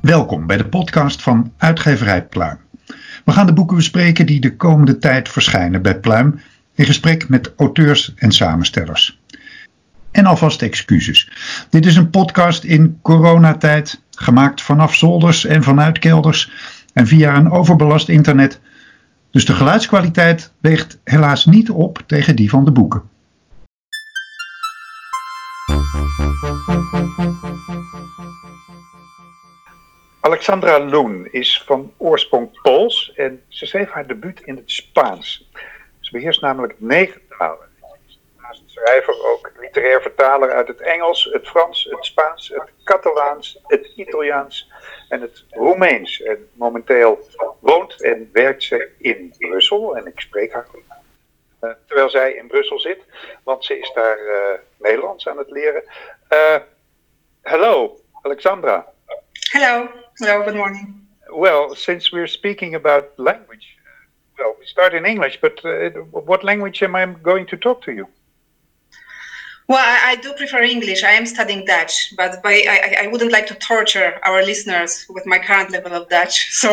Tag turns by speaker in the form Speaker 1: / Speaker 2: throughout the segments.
Speaker 1: Welkom bij de podcast van Uitgeverij Pluim. We gaan de boeken bespreken die de komende tijd verschijnen bij Pluim in gesprek met auteurs en samenstellers. En alvast excuses. Dit is een podcast in coronatijd, gemaakt vanaf zolders en vanuit kelders en via een overbelast internet. Dus de geluidskwaliteit weegt helaas niet op tegen die van de boeken. Alexandra Loen is van oorsprong Pools en ze schreef haar debuut in het Spaans. Ze beheerst namelijk negen talen. Schrijver ook literair vertaler uit het Engels, het Frans, het Spaans, het Catalaans, het Italiaans en het Roemeens. En momenteel woont en werkt ze in Brussel en ik spreek haar uh, terwijl zij in Brussel zit, want ze is daar uh, Nederlands aan het leren. Uh, hello, Alexandra.
Speaker 2: Hello. Hello, good morning.
Speaker 1: Well, since we're speaking about language, well, we start in English, but uh, what language am I going to talk to you?
Speaker 2: Well, I, I do prefer English. I am studying Dutch, but by, I, I wouldn't like to torture our listeners with my current level of Dutch. So,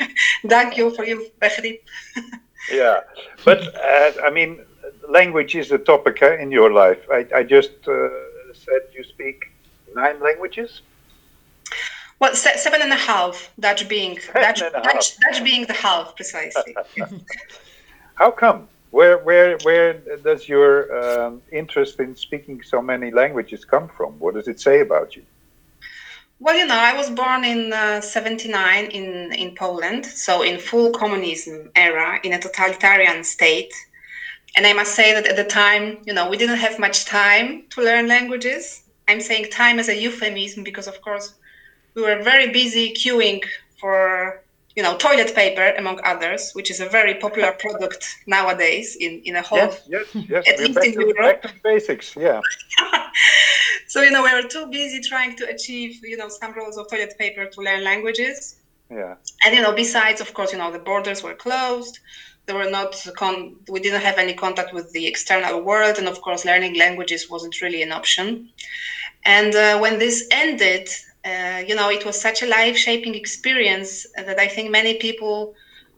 Speaker 2: thank you for you, Begrip.
Speaker 1: yeah, but uh, I mean, language is a topic uh, in your life. I, I just uh, said you speak nine languages.
Speaker 2: Well, se- seven and a half. Dutch being Dutch, Dutch, Dutch being the half precisely.
Speaker 1: How come? Where where where does your um, interest in speaking so many languages come from? What does it say about you?
Speaker 2: Well, you know, I was born in uh, 79 in, in Poland, so in full communism era, in a totalitarian state. And I must say that at the time, you know, we didn't have much time to learn languages. I'm saying time as a euphemism because, of course, we were very busy queuing for you know toilet paper among others which is a very popular product nowadays in in a whole
Speaker 1: yes yes yes. at least in to, Europe. back to basics yeah.
Speaker 2: So you know we were too busy trying to achieve you know some rolls of toilet paper to learn languages.
Speaker 1: Yeah.
Speaker 2: And you know besides of course you know the borders were closed. There were not con- we didn't have any contact with the external world and of course learning languages wasn't really an option. And uh, when this ended uh, you know, it was such a life shaping experience that I think many people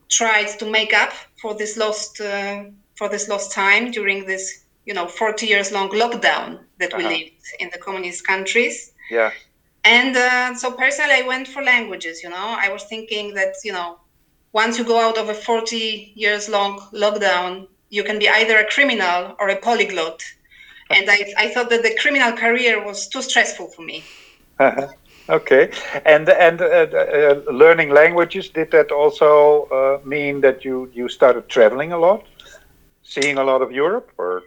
Speaker 2: tried to make up for this lost uh, for this lost time during this you know 40 years long lockdown that uh-huh. we lived in the communist countries.
Speaker 1: Yeah.
Speaker 2: And uh, so personally, I went for languages. You know, I was thinking that you know, once you go out of a 40 years long lockdown, you can be either a criminal or a polyglot. And I, I thought that the criminal career was too stressful for me.
Speaker 1: Uh-huh. Okay, and and uh, uh, learning languages did that also uh, mean that you you started traveling a lot, seeing a lot of Europe, or?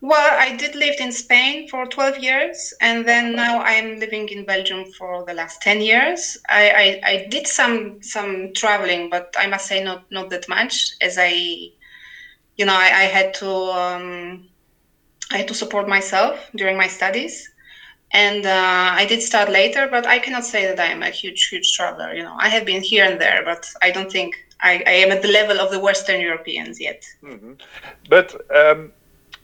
Speaker 2: Well, I did live in Spain for 12 years, and then now I'm living in Belgium for the last 10 years. I, I, I did some some traveling, but I must say not not that much, as I, you know, I, I had to um, I had to support myself during my studies and uh, I did start later, but I cannot say that I am a huge, huge traveler. You know, I have been here and there, but I don't think I, I am at the level of the Western Europeans yet.
Speaker 1: Mm-hmm. But um,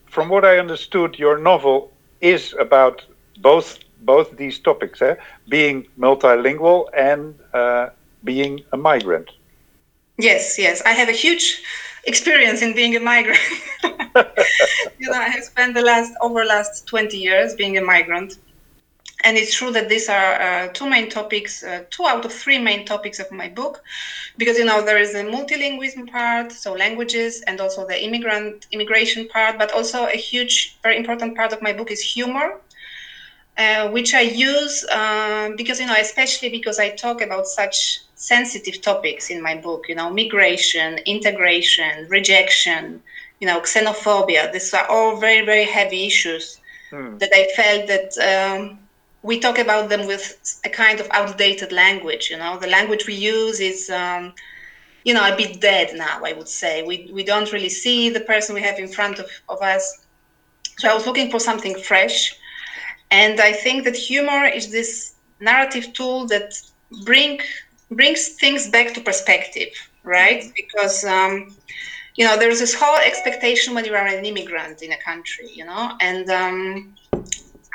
Speaker 1: from what I understood, your novel is about both both these topics, eh? being multilingual and uh, being a migrant.
Speaker 2: Yes, yes, I have a huge experience in being a migrant. you know, I have spent the last over last 20 years being a migrant and it's true that these are uh, two main topics, uh, two out of three main topics of my book, because you know there is a multilingualism part, so languages, and also the immigrant immigration part, but also a huge, very important part of my book is humor, uh, which I use uh, because you know, especially because I talk about such sensitive topics in my book, you know, migration, integration, rejection, you know, xenophobia. These are all very, very heavy issues. Hmm. That I felt that um, we talk about them with a kind of outdated language. You know, the language we use is, um, you know, a bit dead now. I would say we we don't really see the person we have in front of, of us. So I was looking for something fresh, and I think that humor is this narrative tool that bring brings things back to perspective, right? Mm-hmm. Because um, you know there's this whole expectation when you are an immigrant in a country, you know, and um,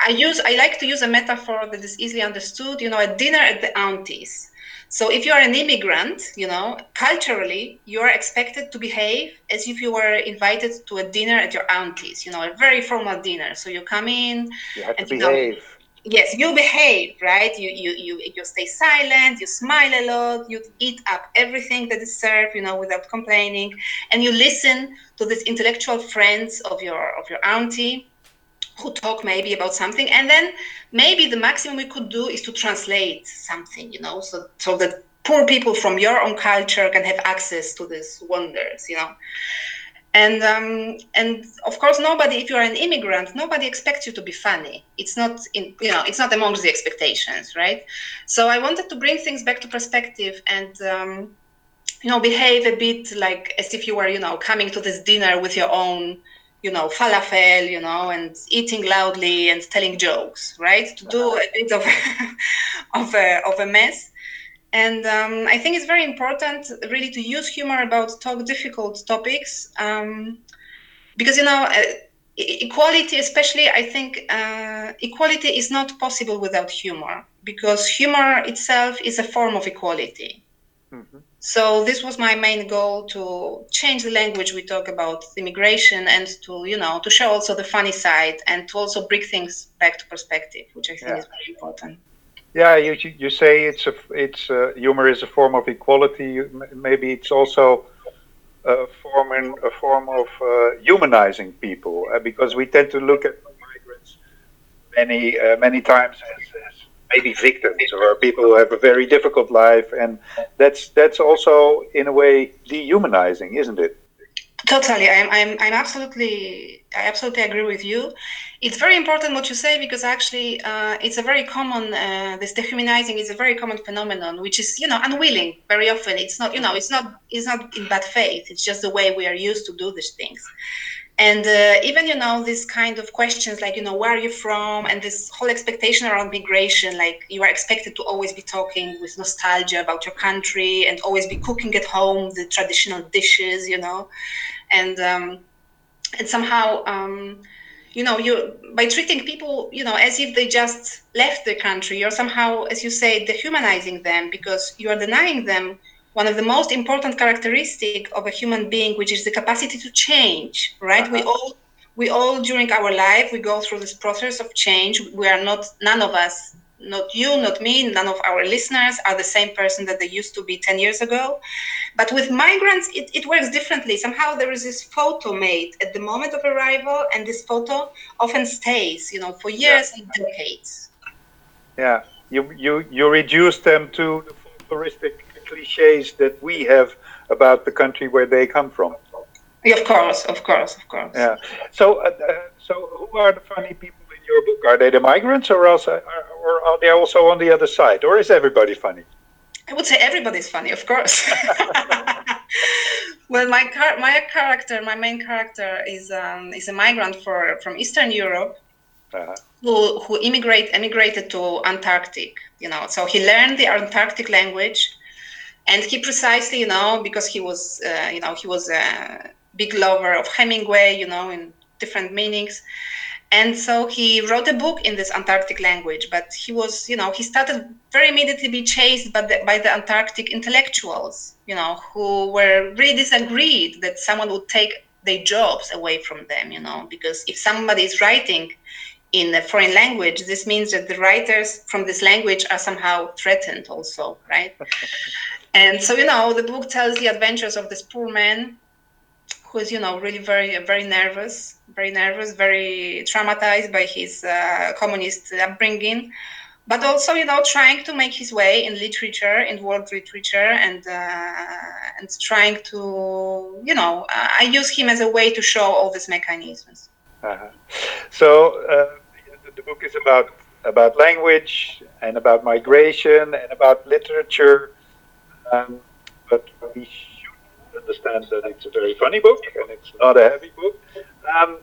Speaker 2: I use I like to use a metaphor that is easily understood. You know, a dinner at the auntie's. So if you are an immigrant, you know, culturally, you are expected to behave as if you were invited to a dinner at your auntie's. You know, a very formal dinner. So you come in.
Speaker 1: You have to behave.
Speaker 2: know, yes you behave right you, you you you stay silent you smile a lot you eat up everything that is served you know without complaining and you listen to these intellectual friends of your of your auntie who talk maybe about something and then maybe the maximum we could do is to translate something you know so so that poor people from your own culture can have access to these wonders you know. And um, and of course nobody if you're an immigrant nobody expects you to be funny. It's not in you know it's not amongst the expectations right? So i wanted to bring things back to perspective and um, you know behave a bit like as if you were you know coming to this dinner with your own you know falafel you know and eating loudly and telling jokes right to do a bit of of a, of a mess and um, I think it's very important, really, to use humor about talk difficult topics, um, because you know, uh, equality, especially, I think uh, equality is not possible without humor, because humor itself is a form of equality. Mm-hmm. So this was my main goal to change the language we talk about immigration and to you know to show also the funny side and to also bring things back to perspective, which I think yeah. is very important.
Speaker 1: Yeah, you you say it's a it's a, humor is a form of equality. Maybe it's also a form in, a form of uh, humanizing people uh, because we tend to look at migrants many uh, many times as, as, maybe victims or people who have a very difficult life, and that's that's also in a way dehumanizing, isn't it?
Speaker 2: Totally, I'm, I'm, I'm absolutely, I absolutely agree with you. It's very important what you say because actually, uh, it's a very common. Uh, this dehumanizing is a very common phenomenon, which is, you know, unwilling. Very often, it's not, you know, it's not, it's not in bad faith. It's just the way we are used to do these things. And uh, even, you know, these kind of questions like, you know, where are you from? And this whole expectation around migration, like you are expected to always be talking with nostalgia about your country and always be cooking at home the traditional dishes, you know and um, and somehow um, you know you by treating people you know as if they just left the country you're somehow as you say dehumanizing them because you are denying them one of the most important characteristic of a human being which is the capacity to change right uh-huh. we all we all during our life we go through this process of change we are not none of us not you, not me, none of our listeners are the same person that they used to be 10 years ago. But with migrants, it, it works differently. Somehow there is this photo made at the moment of arrival, and this photo often stays, you know, for years yeah. and decades.
Speaker 1: Yeah, you, you, you reduce them to the folkloristic cliches that we have about the country where they come from.
Speaker 2: Of course, of course, of course.
Speaker 1: Yeah. So, uh, uh so who are the funny people in your book? Are they the migrants, or else, or are they also on the other side, or is everybody funny?
Speaker 2: I would say everybody's funny, of course. well, my car- my character, my main character, is um, is a migrant for from Eastern Europe. Uh-huh. Who, who immigrate emigrated to Antarctic, you know. So he learned the Antarctic language, and he precisely, you know, because he was, uh, you know, he was a big lover of Hemingway, you know, in different meanings. And so he wrote a book in this antarctic language but he was you know he started very immediately be chased by the, by the antarctic intellectuals you know who were really disagreed that someone would take their jobs away from them you know because if somebody is writing in a foreign language this means that the writers from this language are somehow threatened also right and so you know the book tells the adventures of this poor man who is you know really very very nervous very nervous very traumatized by his uh, communist upbringing but also you know trying to make his way in literature in world literature and uh, and trying to you know i use him as a way to show all these mechanisms uh-huh.
Speaker 1: so uh, the book is about about language and about migration and about literature um, but we should understand that it's a very funny book and it's not a heavy book. Um,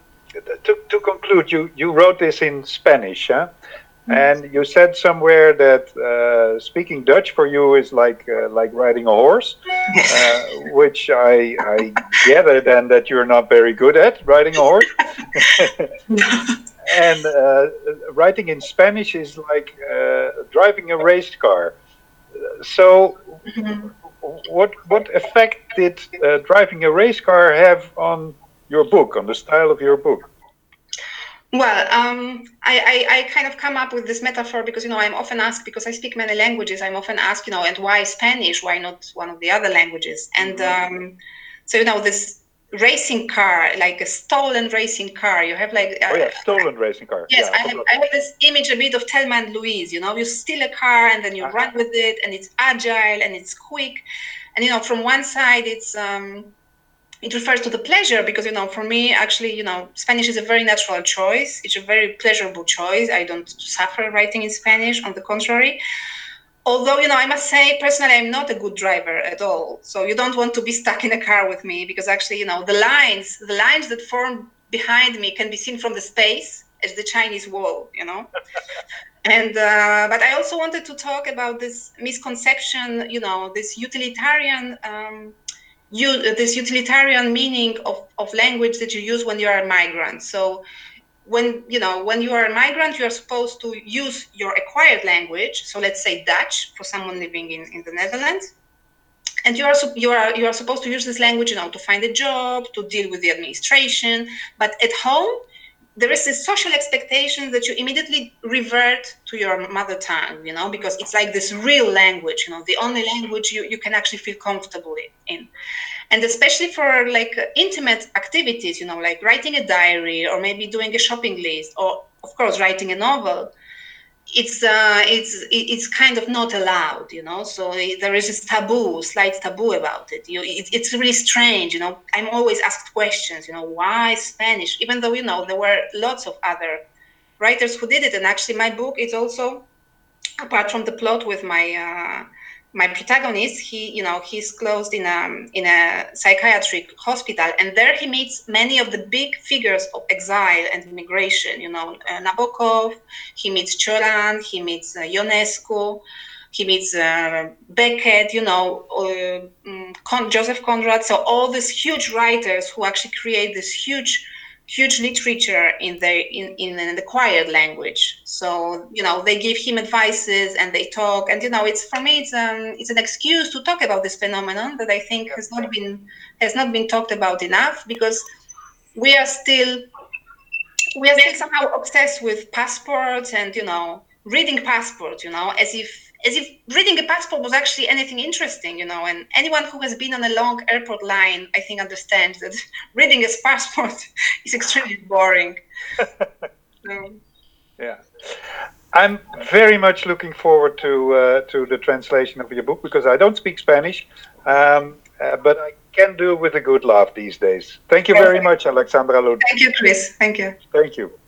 Speaker 1: to, to conclude, you, you wrote this in Spanish, huh? And you said somewhere that uh, speaking Dutch for you is like uh, like riding a horse, uh, which I, I gather then that you're not very good at riding a horse. and uh, writing in Spanish is like uh, driving a race car. So. What what effect did uh, driving a race car have on your book, on the style of your book?
Speaker 2: Well, um, I, I, I, kind of come up with this metaphor because, you know, I'm often asked, because I speak many languages, I'm often asked, you know, and why Spanish? Why not one of the other languages? And mm-hmm. um, so, you know, this racing car, like a stolen racing car, you have like.
Speaker 1: Uh, oh, yeah, stolen racing car.
Speaker 2: Yes,
Speaker 1: yeah,
Speaker 2: I, have, I have this image a bit of Thelma and Louise, you know, you steal a car and then you uh-huh. run with it and it's agile and it's quick. And, you know, from one side, it's. Um, it refers to the pleasure because you know for me actually you know spanish is a very natural choice it's a very pleasurable choice i don't suffer writing in spanish on the contrary although you know i must say personally i'm not a good driver at all so you don't want to be stuck in a car with me because actually you know the lines the lines that form behind me can be seen from the space as the chinese wall you know and uh, but i also wanted to talk about this misconception you know this utilitarian um, you, this utilitarian meaning of, of language that you use when you are a migrant. So when you know when you are a migrant you are supposed to use your acquired language. So let's say dutch for someone living in, in the netherlands. And you are you are you are supposed to use this language you know to find a job to deal with the administration. But at home there is this social expectation that you immediately revert to your mother tongue you know because it's like this real language you know the only language you, you can actually feel comfortable in and especially for like intimate activities you know like writing a diary or maybe doing a shopping list or of course writing a novel it's uh, it's it's kind of not allowed, you know. So there is this taboo, slight taboo about it. You, it, it's really strange, you know. I'm always asked questions, you know, why Spanish? Even though you know there were lots of other writers who did it, and actually my book is also, apart from the plot with my uh, my protagonist, he, you know, he's closed in a in a psychiatric hospital, and there he meets many of the big figures of exile and immigration. You know, uh, Nabokov, he meets Cioran, he meets uh, Ionescu, he meets uh, Beckett. You know, uh, mm, Con- Joseph Conrad. So all these huge writers who actually create this huge huge literature in the in, in an acquired language. So you know they give him advices and they talk. And you know it's for me it's um it's an excuse to talk about this phenomenon that i think has not been has not been talked about enough because we are still we are still somehow obsessed with passports and you know reading passports you know as if as if reading a passport was actually anything interesting, you know. And anyone who has been on a long airport line, I think, understands that reading a passport is extremely boring.
Speaker 1: so. Yeah. I'm very much looking forward to uh, to the translation of your book because I don't speak Spanish, um, uh, but I can do with a good laugh these days. Thank you very much, Alexandra Lun.
Speaker 2: Thank you, Chris. Thank you.
Speaker 1: Thank you.